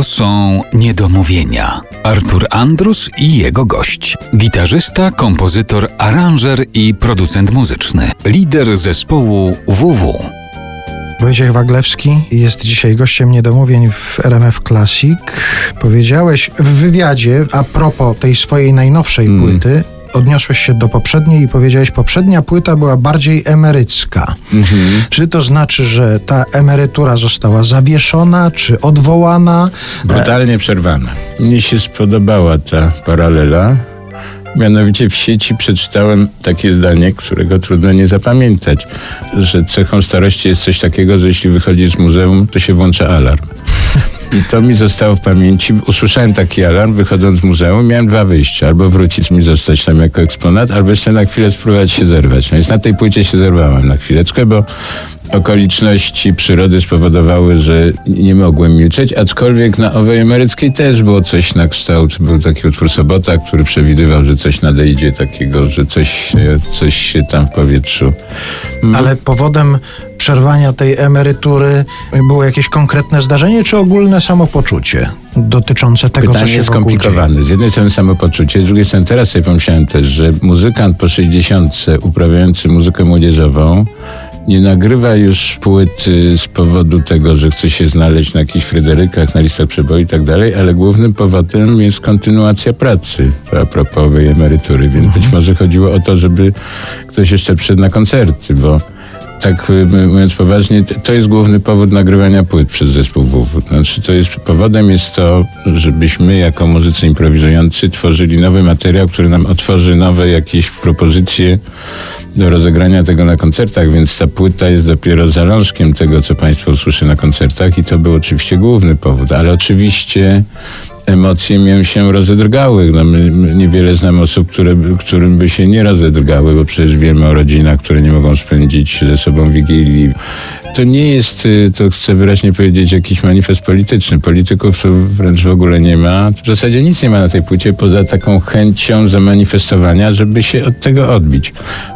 To są niedomówienia. Artur Andrus i jego gość. Gitarzysta, kompozytor, aranżer i producent muzyczny. Lider zespołu WW. Wojciech Waglewski jest dzisiaj gościem niedomówień w RMF Classic. Powiedziałeś w wywiadzie a propos tej swojej najnowszej Mm. płyty, odniosłeś się do poprzedniej i powiedziałeś, poprzednia płyta była bardziej emerycka. Mhm. Czy to znaczy, że ta emerytura została zawieszona, czy odwołana? Brutalnie przerwana. Mnie się spodobała ta paralela. Mianowicie w sieci przeczytałem takie zdanie, którego trudno nie zapamiętać, że cechą starości jest coś takiego, że jeśli wychodzisz z muzeum, to się włącza alarm. I to mi zostało w pamięci. Usłyszałem taki alarm, wychodząc z muzeum, miałem dwa wyjścia. Albo wrócić mi zostać tam jako eksponat, albo jeszcze na chwilę spróbować się zerwać. No więc na tej płycie się zerwałem na chwileczkę, bo okoliczności przyrody spowodowały, że nie mogłem milczeć, aczkolwiek na owej emeryckiej też było coś na kształt. Był taki utwór Sobota, który przewidywał, że coś nadejdzie takiego, że coś, się- coś się tam w powietrzu Ale powodem przerwania tej emerytury było jakieś konkretne zdarzenie, czy ogólne samopoczucie dotyczące tego, co Pytanie się jest skomplikowane. Z jednej strony samopoczucie, z drugiej strony teraz sobie pomyślałem też, że muzykant po 60 uprawiający muzykę młodzieżową nie nagrywa już płyty z powodu tego, że chce się znaleźć na jakichś Fryderykach, na listach przeboju i tak dalej, ale głównym powodem jest kontynuacja pracy. To a propos emerytury, więc być może chodziło o to, żeby ktoś jeszcze przyszedł na koncerty, bo tak y, mówiąc poważnie, to jest główny powód nagrywania płyt przez zespół WW. Znaczy, to jest, powodem jest to, żebyśmy jako muzycy improwizujący tworzyli nowy materiał, który nam otworzy nowe jakieś propozycje do rozegrania tego na koncertach, więc ta płyta jest dopiero zalążkiem tego, co Państwo usłyszy na koncertach i to był oczywiście główny powód, ale oczywiście emocje mię się rozedrgały. No, my, my niewiele znam osób, które, którym by się nie rozedrgały, bo przecież wiemy o rodzinach, które nie mogą spędzić ze sobą Wigilii. To nie jest, y, to chcę wyraźnie powiedzieć, jakiś manifest polityczny. Polityków to wręcz w ogóle nie ma. W zasadzie nic nie ma na tej płycie poza taką chęcią zamanifestowania, żeby się od tego odbić.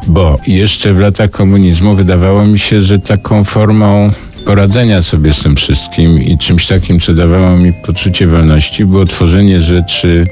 Bo jeszcze w latach komunizmu wydawało mi się, że taką formą poradzenia sobie z tym wszystkim i czymś takim, co dawało mi poczucie wolności, było tworzenie rzeczy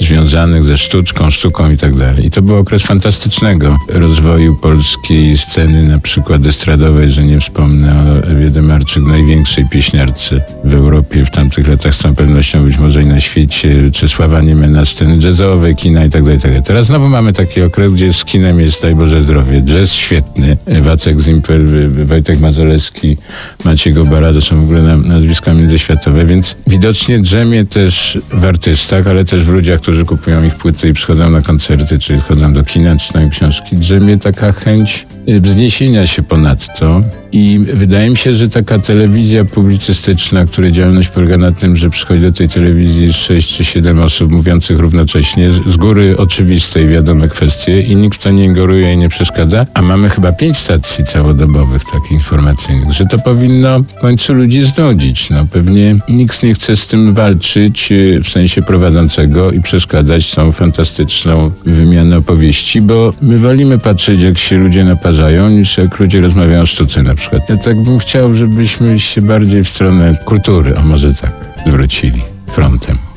związanych ze sztuczką, sztuką i tak dalej. I to był okres fantastycznego rozwoju polskiej sceny, na przykład estradowej, że nie wspomnę o Ewie Demarczyk, największej pieśniarce w Europie w tamtych latach, z całą pewnością być może i na świecie, Czesława Niemena, sceny jazzowej, kina i tak dalej, tak dalej. Teraz znowu mamy taki okres, gdzie z kinem jest, daj Boże zdrowie, jazz świetny, Wacek Zimpel, Wojtek Mazolewski, Maciej Gobara, to są w ogóle na- nazwiska międzyświatowe, więc widocznie drzemie też w artystach, ale też w ludziach, którzy kupują ich płyty i przychodzą na koncerty, czy chodzą do kina, czytają książki, drzemie taka chęć wzniesienia się ponadto. I wydaje mi się, że taka telewizja publicystyczna, której działalność polega na tym, że przychodzi do tej telewizji sześć czy siedem osób mówiących równocześnie, z góry oczywiste i wiadome kwestie i nikt w to nie ingeruje i nie przeszkadza, a mamy chyba pięć stacji całodobowych takich informacyjnych, że to powinno w końcu ludzi znudzić. No pewnie nikt nie chce z tym walczyć y, w sensie prowadzącego i przeszkadzać tą fantastyczną wymianę opowieści, bo my wolimy patrzeć, jak się ludzie naparzają, niż jak ludzie rozmawiają o sztuce na przykład. Ja tak bym chciał, żebyśmy się bardziej w stronę kultury, a może tak, zwrócili frontem.